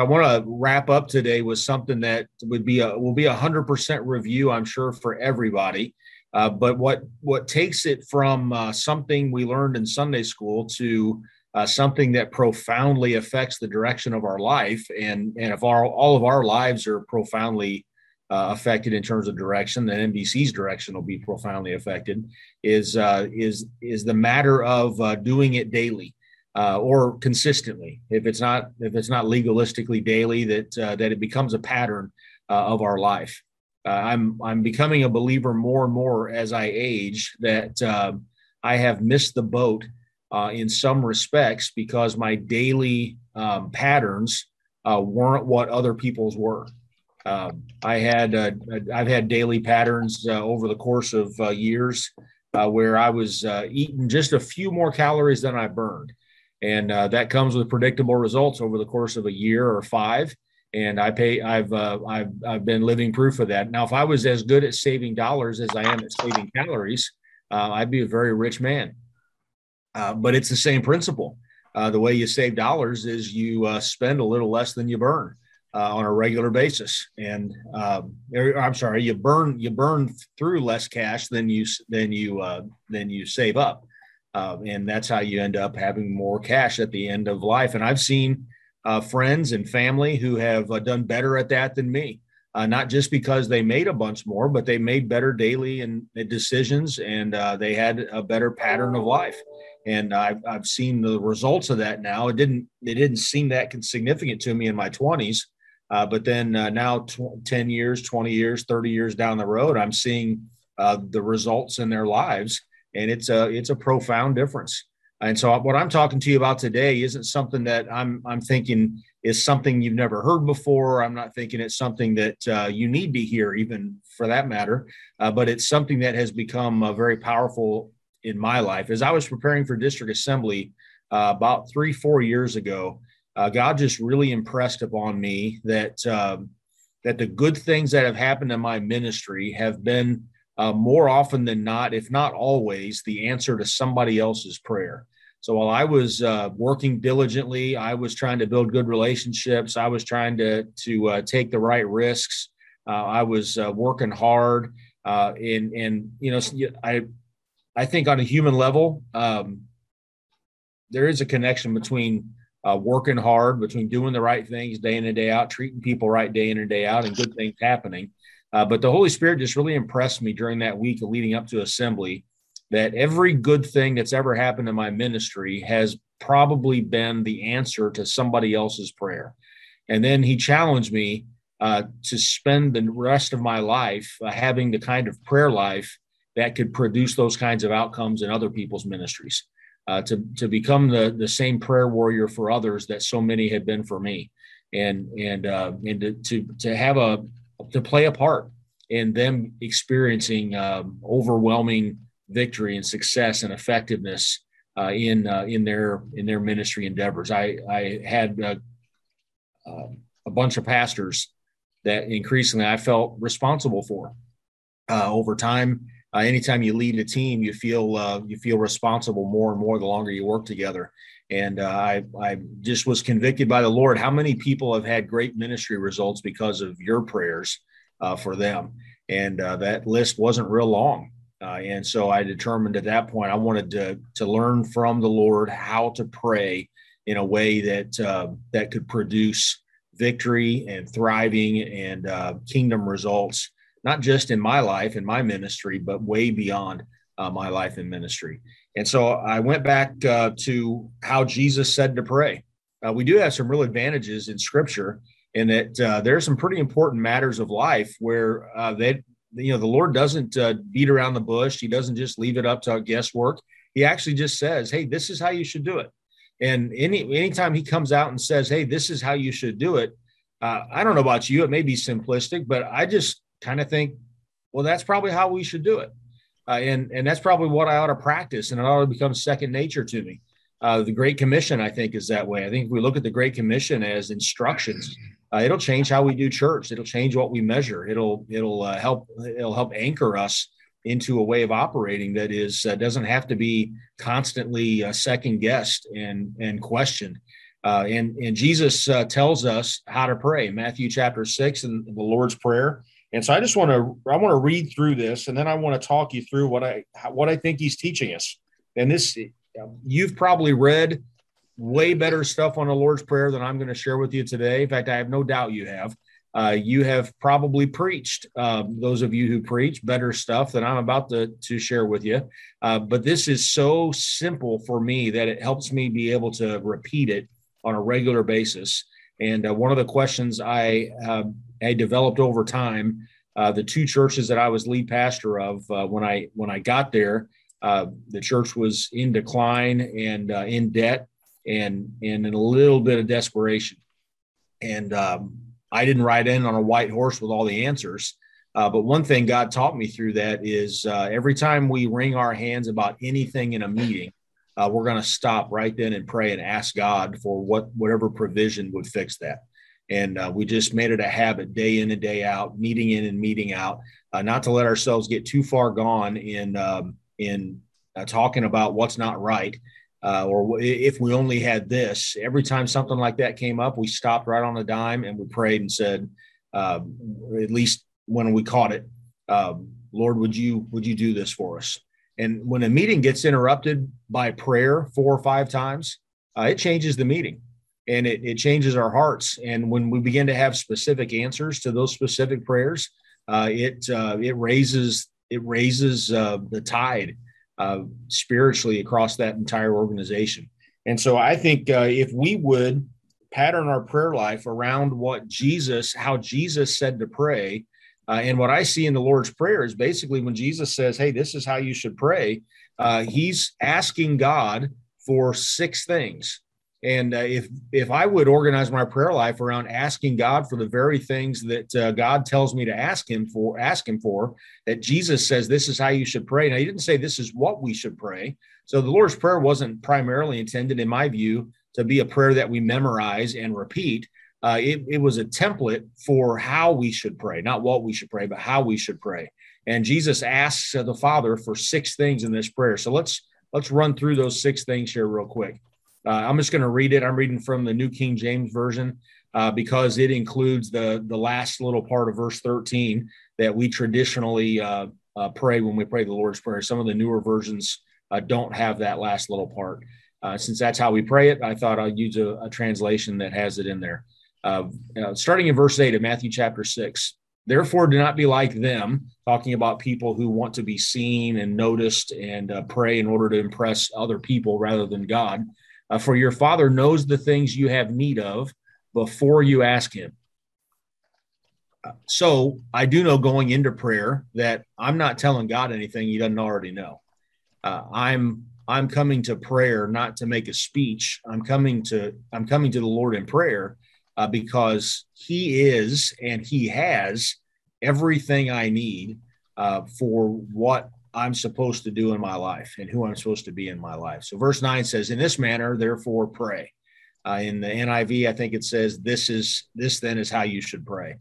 I want to wrap up today with something that would be a will be a hundred percent review, I'm sure, for everybody. Uh, but what what takes it from uh, something we learned in Sunday school to uh, something that profoundly affects the direction of our life, and and if our all of our lives are profoundly uh, affected in terms of direction, then NBC's direction will be profoundly affected. Is uh, is is the matter of uh, doing it daily uh, or consistently. If it's not if it's not legalistically daily, that uh, that it becomes a pattern uh, of our life. Uh, I'm I'm becoming a believer more and more as I age that uh, I have missed the boat uh, in some respects because my daily um, patterns weren't what other people's were. Um, I had I've had daily patterns over the course of years where I was eating just a few more calories than I burned and uh, that comes with predictable results over the course of a year or five. And I pay. I've uh, I've I've been living proof of that. Now, if I was as good at saving dollars as I am at saving calories, uh, I'd be a very rich man. Uh, but it's the same principle. Uh, the way you save dollars is you uh, spend a little less than you burn. On a regular basis. And um, er, I'm sorry, you burn you burn through less cash than you than you than you save up. Uh, and that's how you end up having more cash at the end of life. And I've seen uh, friends and family who have uh, done better at that than me. Uh, not just because they made a bunch more, but they made better daily and decisions, and uh, they had a better pattern of life. And I've, I've seen the results of that now. It didn't it didn't seem that significant to me in my twenties, uh, but then now tw- ten years, twenty years, thirty years down the road, I'm seeing the results in their lives and it's a it's a profound difference. And so what I'm talking to you about today isn't something that I'm I'm thinking is something you've never heard before. I'm not thinking it's something that uh, you need to hear, even for that matter. Uh, but it's something that has become uh, very powerful in my life. As I was preparing for district assembly uh, about three four years ago, uh, God just really impressed upon me that um, that the good things that have happened in my ministry have been uh, more often than not, if not always, the answer to somebody else's prayer. So while I was uh, working diligently, I was trying to build good relationships. I was trying to to uh, take the right risks. Uh, I was uh, working hard, uh, and and you know, I I think on a human level, um, there is a connection between working hard, between doing the right things day in and day out, treating people right day in and day out, and good things happening. Uh, but the Holy Spirit just really impressed me during that week leading up to assembly that every good thing that's ever happened in my ministry has probably been the answer to somebody else's prayer. And then he challenged me uh, to spend the rest of my life uh, having the kind of prayer life that could produce those kinds of outcomes in other people's ministries. Uh, to to become the the same prayer warrior for others that so many had been for me, and and uh, and to, to to have a to play a part in them experiencing um, overwhelming victory and success and effectiveness uh, in uh, in their in their ministry endeavors. I I had uh, um, a bunch of pastors that increasingly I felt responsible for. Uh, over time, uh, anytime you lead a team, you feel uh, you feel responsible more and more the longer you work together. And I I just was convicted by the Lord how many people have had great ministry results because of your prayers for them and uh, that list wasn't real long. Uh, and so I determined at that point I wanted to to learn from the Lord how to pray in a way that uh, that could produce victory and thriving and uh, kingdom results, not just in my life and my ministry, but way beyond uh, my life and ministry. And so I went back uh, to how Jesus said to pray. we do have some real advantages in Scripture in that uh, there are some pretty important matters of life where uh, you know the Lord doesn't uh, beat around the bush. He doesn't just leave it up to guesswork. He actually just says, "Hey, this is how you should do it." And any anytime he comes out and says, "Hey, this is how you should do it," uh, I don't know about you. It may be simplistic, but I just kind of think, well, that's probably how we should do it, uh, and and that's probably what I ought to practice, and it ought to become second nature to me. Uh, the Great Commission, I think, is that way. I think if we look at the Great Commission as instructions uh, it'll change how we do church. It'll change what we measure. It'll it'll uh, help it'll help anchor us into a way of operating that is uh, doesn't have to be constantly uh, second guessed and and questioned. Uh, and, and Jesus tells us how to pray, Matthew chapter six and the Lord's Prayer. And so I just want to I want to read through this, and then I want to talk you through what I what I think he's teaching us. And this you've probably read way better stuff on the Lord's Prayer than I'm going to share with you today. In fact, I have no doubt you have. Uh, you have probably preached, uh, those of you who preach, better stuff than I'm about to, to share with you. Uh, but this is so simple for me that it helps me be able to repeat it on a regular basis. And uh, one of the questions I, um, I developed over time, uh, the two churches that I was lead pastor of uh, when I when I got there, the church was in decline and in debt and and in a little bit of desperation. And um, I didn't ride in on a white horse with all the answers. Uh, but one thing God taught me through that is uh, every time we wring our hands about anything in a meeting, uh, we're going to stop right then and pray and ask God for what whatever provision would fix that. And uh, we just made it a habit, day in and day out, meeting in and meeting out, uh, not to let ourselves get too far gone in um, in uh, talking about what's not right, uh, or if we only had this, every time something like that came up, we stopped right on a dime and we prayed and said, uh, at least when we caught it, uh, Lord, would you would you do this for us? And when a meeting gets interrupted by prayer four or five times, uh, it changes the meeting and it, it changes our hearts. And when we begin to have specific answers to those specific prayers, uh, it uh, it raises it raises the tide uh, spiritually across that entire organization. And so I think uh, if we would pattern our prayer life around what Jesus, how Jesus said to pray, uh, and what I see in the Lord's Prayer is basically when Jesus says, Hey, this is how you should pray, uh, he's asking God for six things. And uh, if if I would organize my prayer life around asking God for the very things that uh, God tells me to ask Him for, ask Him for, that Jesus says this is how you should pray. Now He didn't say this is what we should pray. So the Lord's prayer wasn't primarily intended, in my view, to be a prayer that we memorize and repeat. Uh, it, it was a template for how we should pray, not what we should pray, but how we should pray. And Jesus asks the Father for six things in this prayer. So let's let's run through those six things here real quick. Uh, I'm just going to read it. I'm reading from the New King James Version uh, because it includes the the last little part of verse 13 that we traditionally uh, uh pray when we pray the Lord's Prayer. Some of the newer versions uh, don't have that last little part. Uh, since that's how we pray it, I thought I'd use a, a translation that has it in there. Starting in verse 8 of Matthew chapter 6. Therefore, do not be like them, talking about people who want to be seen and noticed and pray in order to impress other people rather than God. Uh, for your Father knows the things you have need of before you ask Him. Uh, so I do know going into prayer that I'm not telling God anything He doesn't already know. Uh, I'm I'm coming to prayer not to make a speech. I'm coming to I'm coming to the Lord in prayer uh, because He is and He has everything I need uh, for what I'm supposed to do in my life and who I'm supposed to be in my life. So, verse 9 says, In this manner, therefore, pray. Uh, in the NIV, I think it says, This is this then is how you should pray.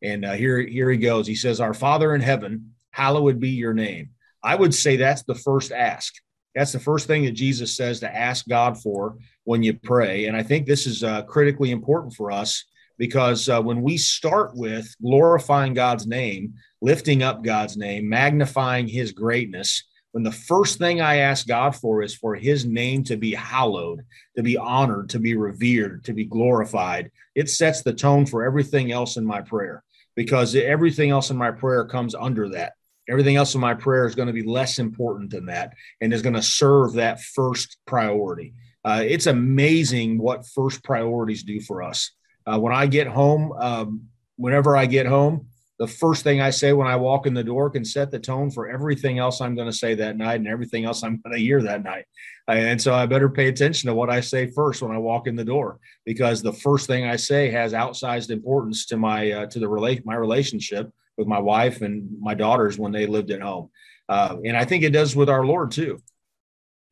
And uh, here, here he goes. He says, Our Father in heaven, hallowed be your name. I would say that's the first ask. That's the first thing that Jesus says to ask God for when you pray. And I think this is uh, critically important for us because uh, when we start with glorifying God's name, lifting up God's name, magnifying his greatness, when the first thing I ask God for is for his name to be hallowed, to be honored, to be revered, to be glorified, it sets the tone for everything else in my prayer because everything else in my prayer comes under that. Everything else in my prayer is going to be less important than that and is going to serve that first priority. Uh, it's amazing what first priorities do for us. Uh, when I get home, um, whenever I get home, the first thing I say when I walk in the door can set the tone for everything else I'm going to say that night and everything else I'm going to hear that night. And so I better pay attention to what I say first when I walk in the door because the first thing I say has outsized importance to my uh, to the relate my relationship with my wife and my daughters when they lived at home. Uh, and I think it does with our Lord too.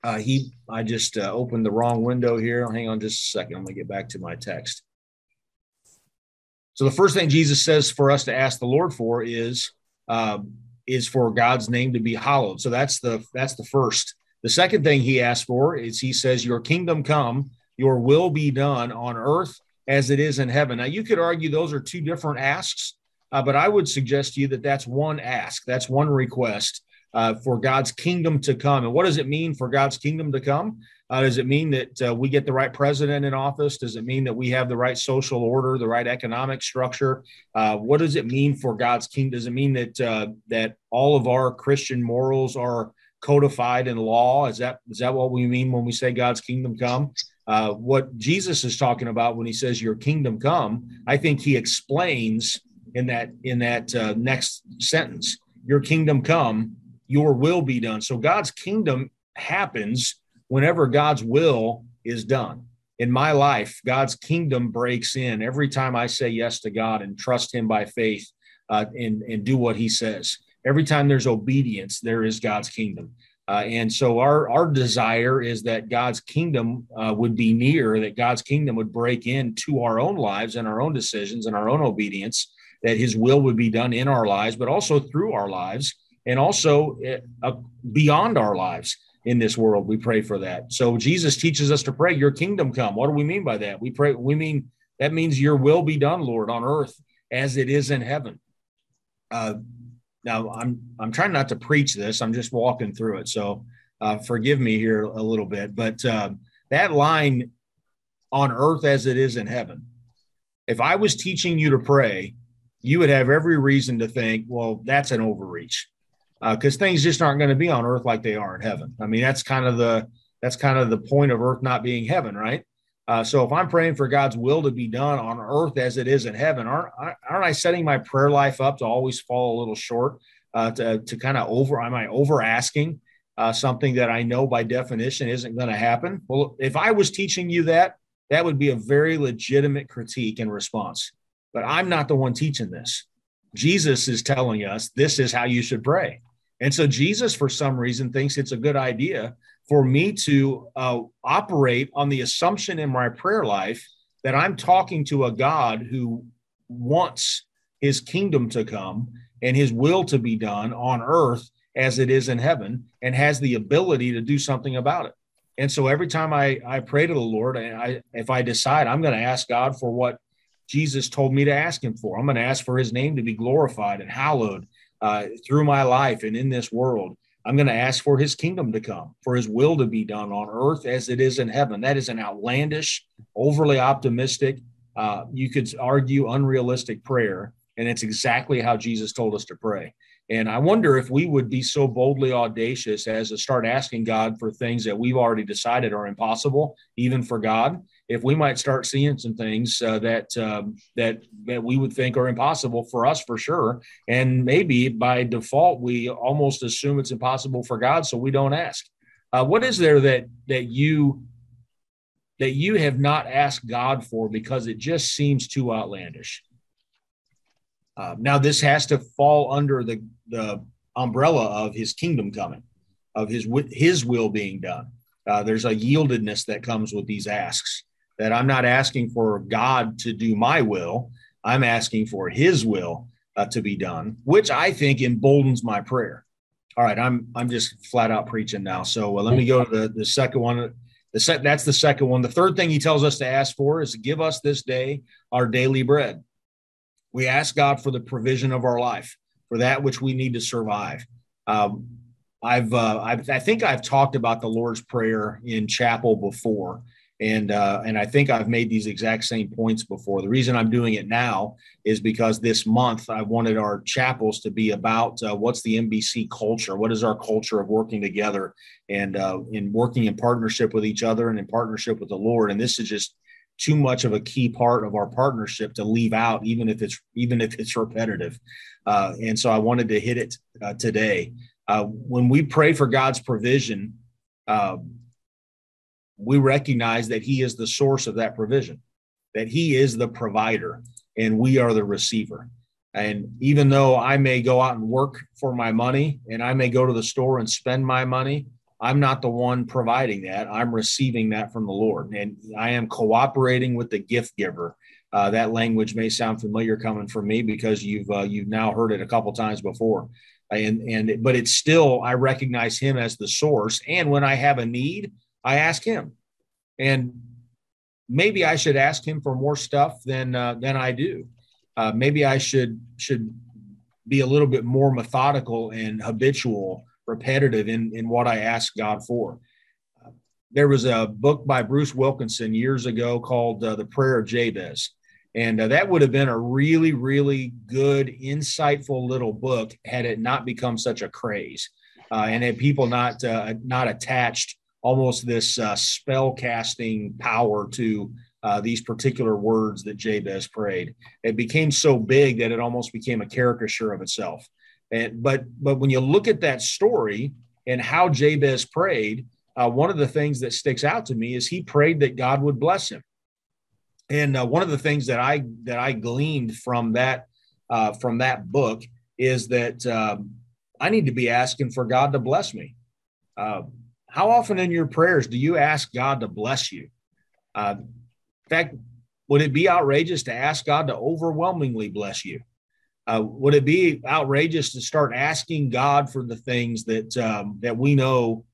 Uh, he, I just uh, opened the wrong window here. Hang on just a second. I'm going to get back to my text. So the first thing Jesus says for us to ask the Lord for is uh, is for God's name to be hallowed. So that's the that's the first. The second thing he asks for is he says, "Your kingdom come, your will be done on earth as it is in heaven. Now, you could argue those are two different asks, uh, but I would suggest to you that that's one ask, that's one request uh, for God's kingdom to come. And what does it mean for God's kingdom to come? Uh, does it mean that uh, we get the right president in office? Does it mean that we have the right social order, the right economic structure? Uh, what does it mean for God's kingdom? Does it mean that uh, that all of our Christian morals are codified in law? Is that is that what we mean when we say God's kingdom come? Uh, what Jesus is talking about when he says "Your kingdom come," I think he explains in that in that uh, next sentence, "Your kingdom come, your will be done." So God's kingdom happens whenever God's will is done. In my life, God's kingdom breaks in every time I say yes to God and trust Him by faith uh, and, and do what He says. Every time there's obedience, there is God's kingdom. Uh, and so our, our desire is that God's kingdom uh, would be near, that God's kingdom would break into our own lives and our own decisions and our own obedience, that His will would be done in our lives, but also through our lives and also uh, beyond our lives in this world. We pray for that. So Jesus teaches us to pray, Your kingdom come. What do we mean by that? We pray, we mean that means Your will be done, Lord, on earth as it is in heaven. Uh, now, I'm I'm trying not to preach this. I'm just walking through it. So uh, forgive me here a little bit. But uh, that line, on earth as it is in heaven. If I was teaching you to pray, you would have every reason to think, well, that's an overreach because uh, things just aren't going to be on earth like they are in heaven. I mean, that's kind of the that's kind of the point of earth not being heaven, right? Uh, so if I'm praying for God's will to be done on earth as it is in heaven, aren't aren't I setting my prayer life up to always fall a little short? Uh, to to kind of over, am I over asking uh, something that I know by definition isn't going to happen? Well, if I was teaching you that, that would be a very legitimate critique and response. But I'm not the one teaching this. Jesus is telling us this is how you should pray. And so Jesus, for some reason, thinks it's a good idea for me to uh, operate on the assumption in my prayer life that I'm talking to a God who wants his kingdom to come and his will to be done on earth as it is in heaven and has the ability to do something about it. And so every time I, I pray to the Lord, and I, if I decide I'm going to ask God for what Jesus told me to ask him for, I'm going to ask for his name to be glorified and hallowed uh, through my life and in this world. I'm going to ask for his kingdom to come, for his will to be done on earth as it is in heaven. That is an outlandish, overly optimistic, uh, you could argue unrealistic prayer. And it's exactly how Jesus told us to pray. And I wonder if we would be so boldly audacious as to start asking God for things that we've already decided are impossible, even for God. If we might start seeing some things uh, that um, that that we would think are impossible for us for sure, and maybe by default we almost assume it's impossible for God, so we don't ask. Uh, what is there that that you that you have not asked God for because it just seems too outlandish? Uh, now, this has to fall under the, the umbrella of his kingdom coming, of his his will being done. Uh, there's a yieldedness that comes with these asks. That I'm not asking for God to do my will. I'm asking for His will uh, to be done, which I think emboldens my prayer. All right, I'm I'm just flat out preaching now. So uh, let me go to the, the second one. The sec- that's the second one. The third thing he tells us to ask for is give us this day our daily bread. We ask God for the provision of our life, for that which we need to survive. Um, I've, uh, I've, i think I've talked about the Lord's Prayer in chapel before, and uh, and I think I've made these exact same points before. The reason I'm doing it now is because this month I wanted our chapels to be about uh, what's the NBC culture, what is our culture of working together and uh, in working in partnership with each other and in partnership with the Lord. And this is just too much of a key part of our partnership to leave out, even if it's even if it's repetitive. Uh, and so I wanted to hit it uh, today. Uh, when we pray for God's provision, uh, we recognize that He is the source of that provision, that He is the provider, and we are the receiver. And even though I may go out and work for my money, and I may go to the store and spend my money, I'm not the one providing that. I'm receiving that from the Lord, and I am cooperating with the gift giver. Uh, that language may sound familiar coming from me because you've uh, you've now heard it a couple times before, and and but it's still I recognize Him as the source. And when I have a need, I ask Him, and maybe I should ask him for more stuff than uh, than I do. Uh, maybe I should should be a little bit more methodical and habitual, repetitive in in what I ask God for. Uh, there was a book by Bruce Wilkinson years ago called uh, "The Prayer of Jabez," and uh, that would have been a really really good, insightful little book had it not become such a craze, uh, and had people not not attached almost this uh, spell casting power to uh, these particular words that Jabez prayed. It became so big that it almost became a caricature of itself. And but but when you look at that story and how Jabez prayed, uh, one of the things that sticks out to me is he prayed that God would bless him. And uh, one of the things that I that I gleaned from that uh, from that book is that um, I need to be asking for God to bless me. How often in your prayers do you ask God to bless you? Uh, in fact, would it be outrageous to ask God to overwhelmingly bless you? Uh, would it be outrageous to start asking God for the things that um, that we know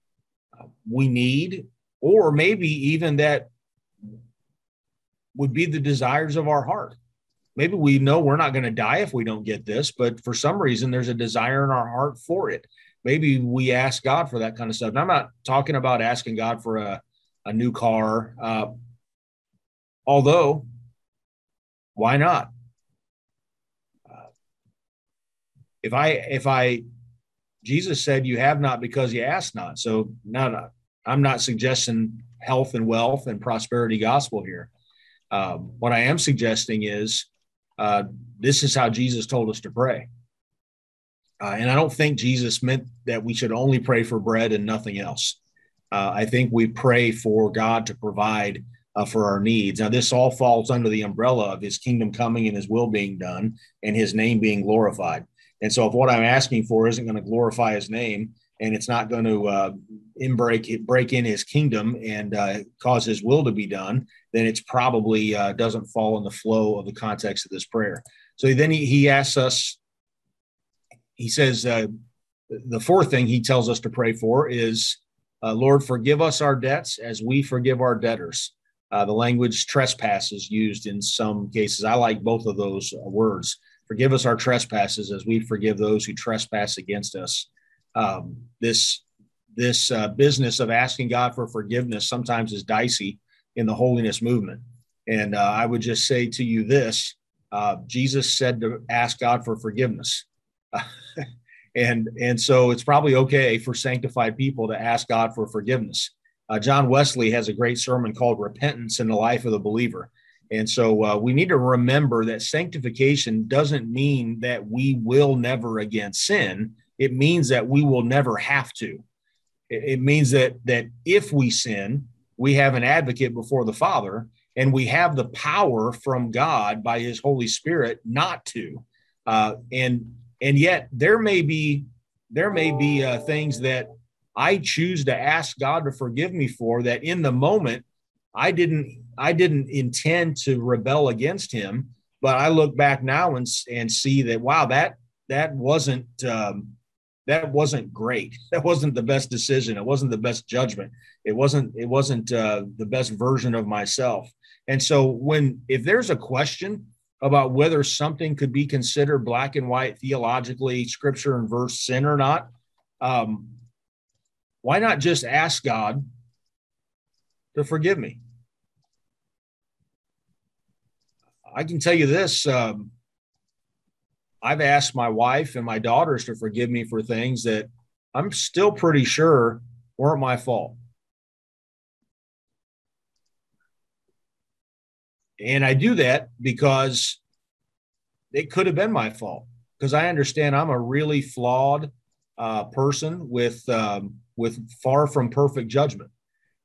uh, we need, or maybe even that would be the desires of our heart? Maybe we know we're not going to die if we don't get this, but for some reason there's a desire in our heart for it maybe we ask God for that kind of stuff. And I'm not talking about asking God for a, a new car, uh, although, why not? Uh, if I, if I, Jesus said, "You have not because you ask not." So, no, no, I'm not suggesting health and wealth and prosperity gospel here. Um, what I am suggesting is uh, this is how Jesus told us to pray. Uh, and I don't think Jesus meant that we should only pray for bread and nothing else. Uh, I think we pray for God to provide uh, for our needs. Now, this all falls under the umbrella of his kingdom coming and his will being done and his name being glorified. And so, if what I'm asking for isn't going to glorify his name and it's not going to uh, in break, break in his kingdom and uh, cause his will to be done, then it's probably uh, doesn't fall in the flow of the context of this prayer. So then he, he asks us he says uh, the fourth thing he tells us to pray for is, uh, Lord, forgive us our debts as we forgive our debtors. Uh, the language trespasses used in some cases. I like both of those uh, words. Forgive us our trespasses as we forgive those who trespass against us. Um, this this uh, business of asking God for forgiveness sometimes is dicey in the holiness movement. And uh, I would just say to you this Jesus said to ask God for forgiveness. and and so it's probably okay for sanctified people to ask God for forgiveness. Uh, John Wesley has a great sermon called "Repentance in the Life of the Believer," and so uh, we need to remember that sanctification doesn't mean that we will never again sin. It means that we will never have to. It, it means that that if we sin, we have an advocate before the Father, and we have the power from God by His Holy Spirit not to. Uh, and and yet there may be there may be uh, things that I choose to ask God to forgive me for that in the moment I didn't I didn't intend to rebel against Him, but I look back now and and see that wow that that wasn't um, that wasn't great. That wasn't the best decision. It wasn't the best judgment. It wasn't it wasn't uh, the best version of myself. And so when if there's a question about whether something could be considered black and white theologically, scripture and verse sin or not, um, why not just ask God to forgive me? I can tell you this um, I've asked my wife and my daughters to forgive me for things that I'm still pretty sure weren't my fault. And I do that because it could have been my fault because I understand I'm a really flawed uh, person with um, with far from perfect judgment.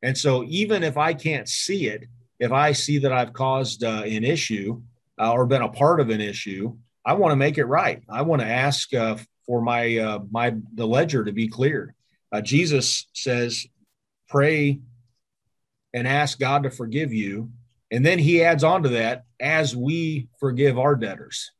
And so even if I can't see it, if I see that I've caused uh, an issue uh, or been a part of an issue, I want to make it right. I want to ask uh, for my uh, my the ledger to be cleared. Uh, Jesus says, "Pray and ask God to forgive you and then he adds on to that, as we forgive our debtors.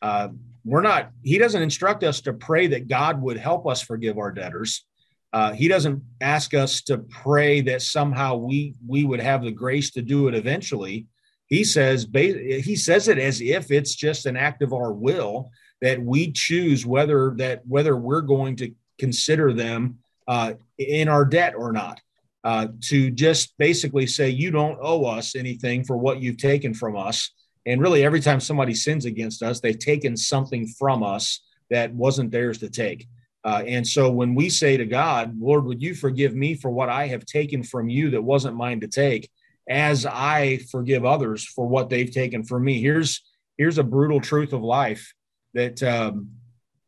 Uh, we're not, he doesn't instruct us to pray that God would help us forgive our debtors. Uh, he doesn't ask us to pray that somehow we we would have the grace to do it eventually. He says he says it as if it's just an act of our will that we choose whether that whether we're going to consider them uh, in our debt or not. Uh, to just basically say you don't owe us anything for what you've taken from us. And really, every time somebody sins against us, they've taken something from us that wasn't theirs to take. Uh, and so when we say to God, Lord, would you forgive me for what I have taken from you that wasn't mine to take, as I forgive others for what they've taken from me? Here's here's a brutal truth of life that um,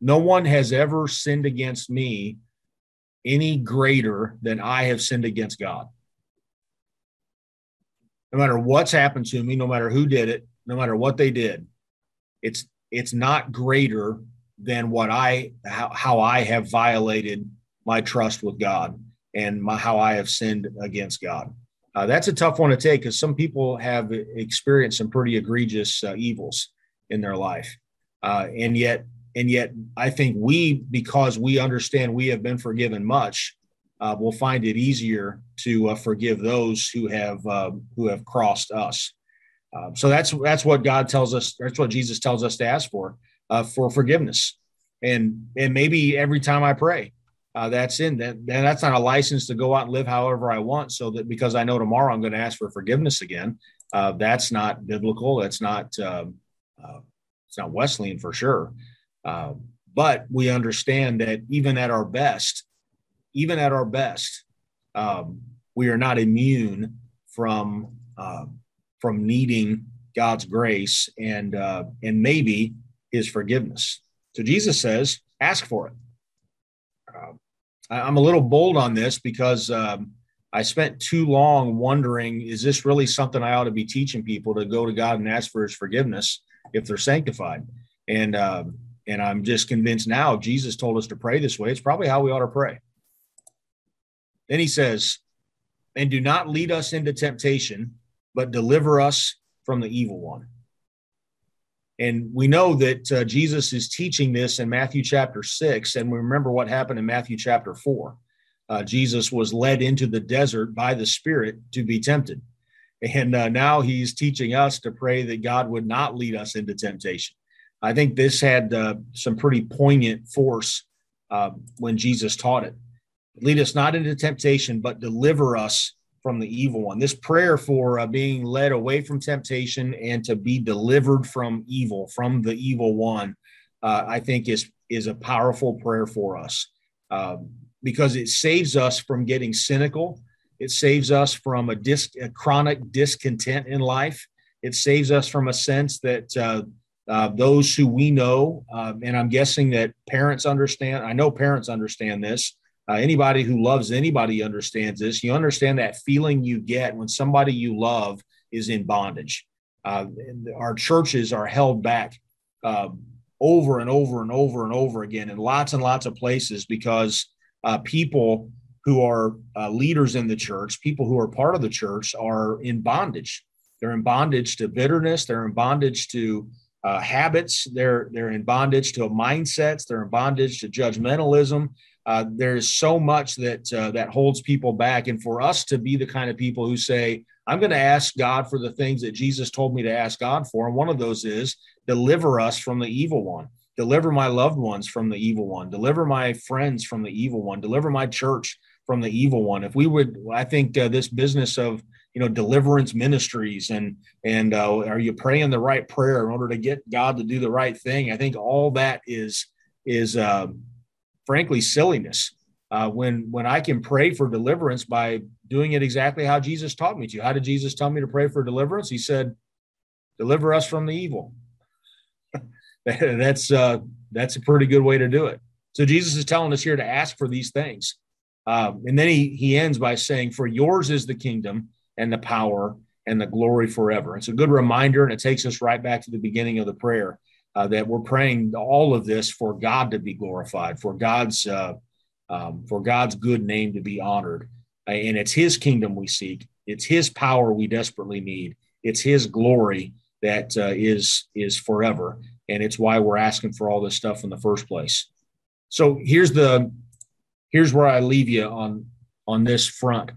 no one has ever sinned against me any greater than I have sinned against God. No matter what's happened to me, no matter who did it, no matter what they did, it's it's not greater than what I how, how I have violated my trust with God and my, how I have sinned against God. Uh, that's a tough one to take because some people have experienced some pretty egregious uh, evils in their life, uh, and yet and yet I think we because we understand we have been forgiven much, uh, will find it easier to uh, forgive those who have uh, who have crossed us. so that's that's what God tells us. That's what Jesus tells us to ask for uh, for forgiveness. And and maybe every time I pray, uh, that's in that. That's not a license to go out and live however I want. So that because I know tomorrow I'm going to ask for forgiveness again, uh, that's not biblical. That's not um, it's not Wesleyan for sure. Uh, but we understand that even at our best, even at our best, um, we are not immune from uh, from needing God's grace and uh, and maybe his forgiveness. So Jesus says, ask for it. Uh, I'm a little bold on this because um, I spent too long wondering is this really something I ought to be teaching people to go to God and ask for his forgiveness if they're sanctified? And, um, and I'm just convinced now Jesus told us to pray this way, it's probably how we ought to pray. Then he says, and do not lead us into temptation, but deliver us from the evil one. And we know that uh, Jesus is teaching this in Matthew chapter six. And we remember what happened in Matthew chapter four. Uh, Jesus was led into the desert by the Spirit to be tempted. And uh, now he's teaching us to pray that God would not lead us into temptation. I think this had uh, some pretty poignant force uh, when Jesus taught it. Lead us not into temptation, but deliver us from the evil one. This prayer for uh, being led away from temptation and to be delivered from evil, from the evil one, uh, I think is is a powerful prayer for us um, because it saves us from getting cynical. It saves us from a, a chronic discontent in life. It saves us from a sense that uh, those who we know, um, and I'm guessing that parents understand. I know parents understand this uh, anybody who loves anybody understands this. You understand that feeling you get when somebody you love is in bondage. Uh, our churches are held back uh, over and over and over and over again in lots and lots of places because uh, people who are uh, leaders in the church, people who are part of the church, are in bondage. They're in bondage to bitterness. They're in bondage to uh, habits. They're they're in bondage to mindsets. They're in bondage to judgmentalism. Uh, there's so much that uh, that holds people back. And for us to be the kind of people who say i'm going to ask god for the things that jesus told me to ask god for and one of those is deliver us from the evil one. Deliver my loved ones from the evil one. Deliver my friends from the evil one. Deliver my church from the evil one. If we would i think uh, this business of you know deliverance ministries and and uh, are you praying the right prayer in order to get god to do the right thing i think all that is is uh, frankly silliness uh, when when I can pray for deliverance by doing it exactly how Jesus taught me to. How did Jesus tell me to pray for deliverance? He said, "Deliver us from the evil." that's uh, that's a pretty good way to do it. So Jesus is telling us here to ask for these things, um, and then he he ends by saying, "For yours is the kingdom and the power and the glory forever." It's a good reminder, and it takes us right back to the beginning of the prayer uh, that we're praying all of this for God to be glorified, for God's uh, um, for God's good name to be honored, and it's His kingdom we seek. It's His power we desperately need. It's His glory that uh, is is forever, and it's why we're asking for all this stuff in the first place. So here's the here's where I leave you on on this front.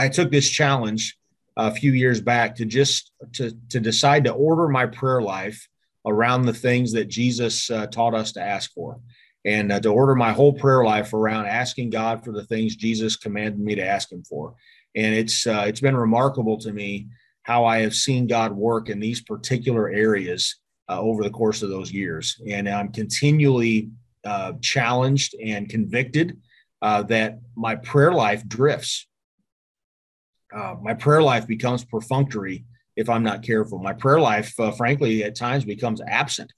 I took this challenge a few years back to just to to decide to order my prayer life around the things that Jesus uh, taught us to ask for, and uh, to order my whole prayer life around asking God for the things Jesus commanded me to ask Him for. And it's uh, it's been remarkable to me how I have seen God work in these particular areas uh, over the course of those years, and I'm continually uh, challenged and convicted uh, that my prayer life drifts. Uh, my prayer life becomes perfunctory if I'm not careful. My prayer life, uh, frankly, at times becomes absent.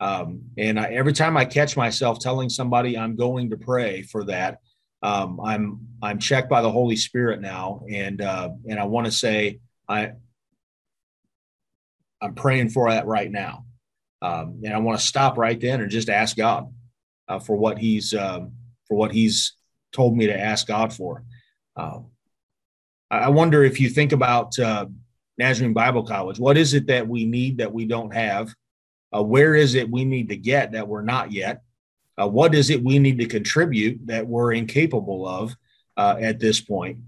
Um, and I, every time I catch myself telling somebody I'm going to pray for that, um, I'm I'm checked by the Holy Spirit now, and uh, and I want to say I I'm praying for that right now, um, and I want to stop right then and just ask God uh, for what He's um, for what He's told me to ask God for. Uh, I wonder if you think about uh, Nazarene Bible College, what is it that we need that we don't have? Uh, where is it we need to get that we're not yet? Uh, what is it we need to contribute that we're incapable of uh, at this point?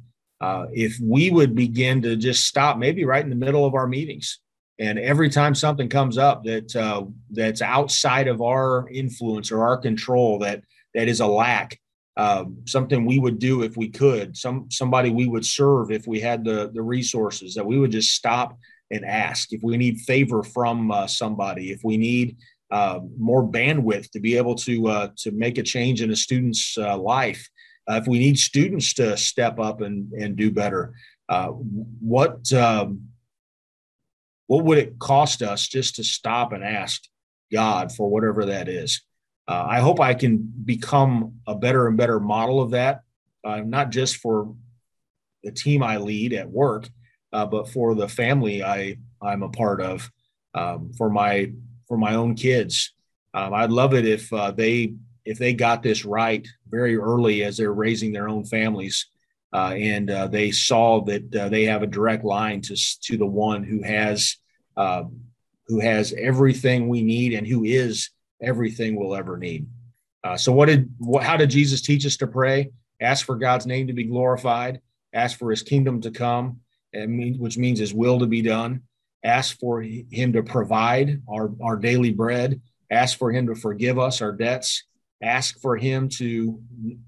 Uh, if we would begin to just stop, maybe right in the middle of our meetings, and every time something comes up that uh, that's outside of our influence or our control, that that is a lack, um, something we would do if we could, some somebody we would serve if we had the the resources, that we would just stop and ask if we need favor from uh, somebody, if we need uh, more bandwidth to be able to uh, to make a change in a student's uh, life, uh, if we need students to step up and and do better, uh, what um, what would it cost us just to stop and ask God for whatever that is? Uh, I hope I can become a better and better model of that, uh, not just for the team I lead at work, uh, but for the family I I'm a part of, um, for my for my own kids. Um, I'd love it if uh, they if they got this right very early as they're raising their own families, uh, and uh, they saw that they have a direct line to to the one who has who has everything we need and who is everything we'll ever need. Uh, so, what did what, how did Jesus teach us to pray? Ask for God's name to be glorified. Ask for His kingdom to come, mean, which means His will to be done. Ask for Him to provide our our daily bread. Ask for Him to forgive us our debts. Ask for Him to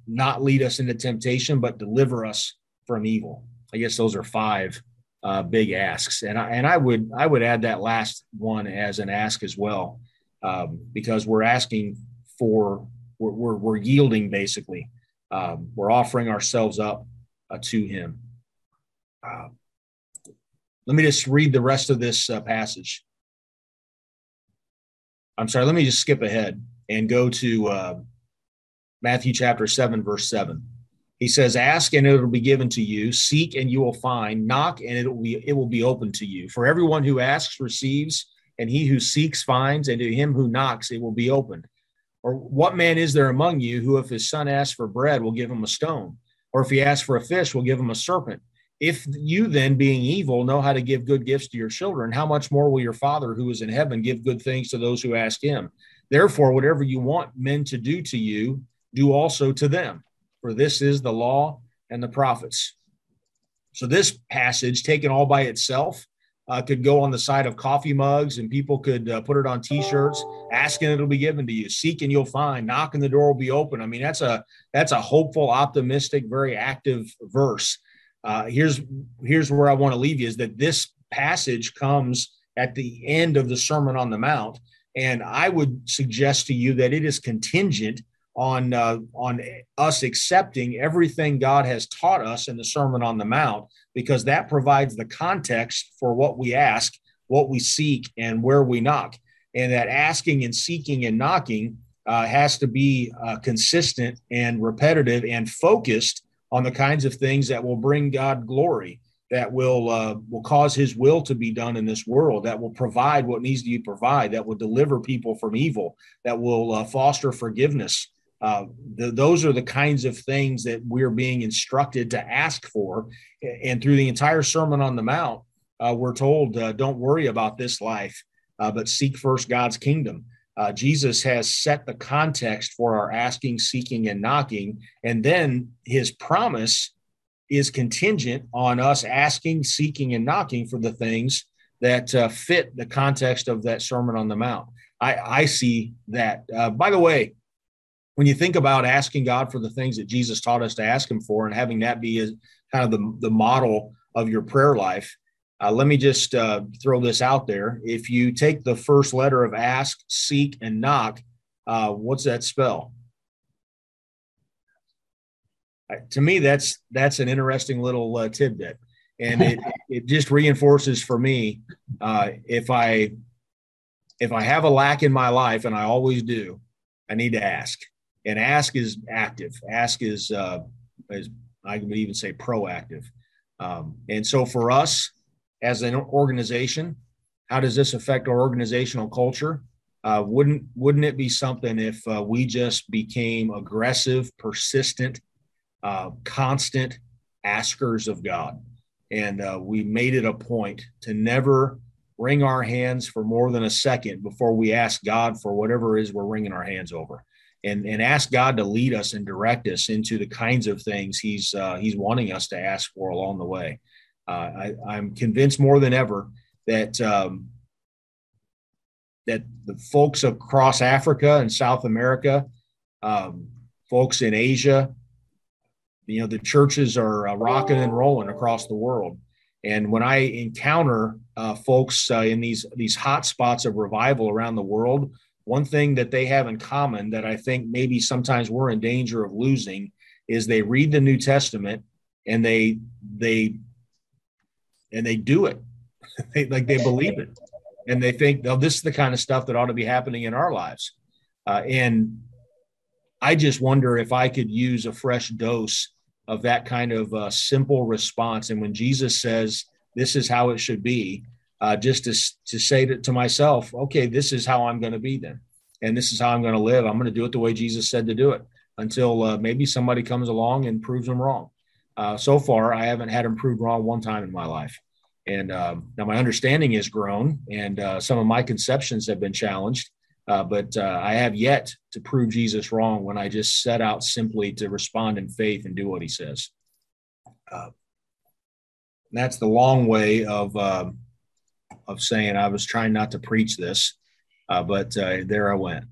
not lead us into temptation, but deliver us from evil. I guess those are five uh, big asks, and I and I would I would add that last one as an ask as well um, because we're asking for, we're, we're, we're yielding basically. Um, we're offering ourselves up uh, to Him. Uh, let me just read the rest of this uh, passage. I'm sorry, let me just skip ahead and go to uh, Matthew chapter 7, verse 7. He says, Ask and it will be given to you, seek and you will find, knock and it will be it will be open to you. For everyone who asks receives, and he who seeks finds, and to him who knocks it will be opened. Or what man is there among you who, if his son asks for bread, will give him a stone? Or if he asks for a fish, will give him a serpent? If you then, being evil, know how to give good gifts to your children, how much more will your Father who is in heaven give good things to those who ask him? Therefore, whatever you want men to do to you, do also to them. For this is the law and the prophets. So, this passage, taken all by itself, uh, could go on the side of coffee mugs and people could uh, put it on t-shirts asking it'll be given to you seek and you'll find knock and the door will be open. I mean that's a that's a hopeful optimistic very active verse. Uh, here's here's where i want to leave you is that this passage comes at the end of the sermon on the mount and i would suggest to you that it is contingent on uh, on us accepting everything God has taught us in the Sermon on the Mount, because that provides the context for what we ask, what we seek, and where we knock. And that asking and seeking and knocking uh, has to be uh, consistent and repetitive and focused on the kinds of things that will bring God glory, that will uh, will cause His will to be done in this world, that will provide what needs to be provided, that will deliver people from evil, that will uh, foster forgiveness uh, those are the kinds of things that we're being instructed to ask for. And through the entire Sermon on the Mount, uh, we're told, uh, don't worry about this life, uh, but seek first God's kingdom. uh, Jesus has set the context for our asking, seeking, and knocking. And then his promise is contingent on us asking, seeking, and knocking for the things that uh, fit the context of that Sermon on the Mount. I, I see that. By the way, when you think about asking God for the things that Jesus taught us to ask Him for and having that be a, kind of the, the model of your prayer life, uh, let me just uh, throw this out there. If you take the first letter of ask, seek, and knock, uh, what's that spell? To me, that's that's an interesting little uh, tidbit, and it it just reinforces for me uh, if I if I have a lack in my life, and I always do, I need to ask. And ask is active. Ask is uh, is I would even say proactive. Um, and so for us, as an organization, how does this affect our organizational culture? Uh, wouldn't wouldn't it be something if uh, we just became aggressive, persistent, uh, constant askers of God, and uh, we made it a point to never wring our hands for more than a second before we ask God for whatever it is we're wringing our hands over, and and ask God to lead us and direct us into the kinds of things He's uh, He's wanting us to ask for along the way. Uh, I, am convinced more than ever that um, that the folks across Africa and South America, um, folks in Asia, you know, the churches are uh, rocking and rolling across the world. And when I encounter uh, folks uh, in these these hot spots of revival around the world, one thing that they have in common that I think maybe sometimes we're in danger of losing is they read the New Testament and they they and they do it. they, like they believe it, and they think, "Oh, this is the kind of stuff that ought to be happening in our lives." Uh, and I just wonder if I could use a fresh dose of that kind of uh, simple response. And when Jesus says, "This is how it should be," uh, just to to say to, to myself, "Okay, this is how I'm going to be then, and this is how I'm going to live. I'm going to do it the way Jesus said to do it." Until uh, maybe somebody comes along and proves them wrong. Uh, so far, I haven't had him proved wrong one time in my life. And um, now my understanding has grown, and uh, some of my conceptions have been challenged. Uh, but uh, I have yet to prove Jesus wrong when I just set out simply to respond in faith and do what he says. That's the long way of um, of saying I was trying not to preach this, uh, but uh, there I went.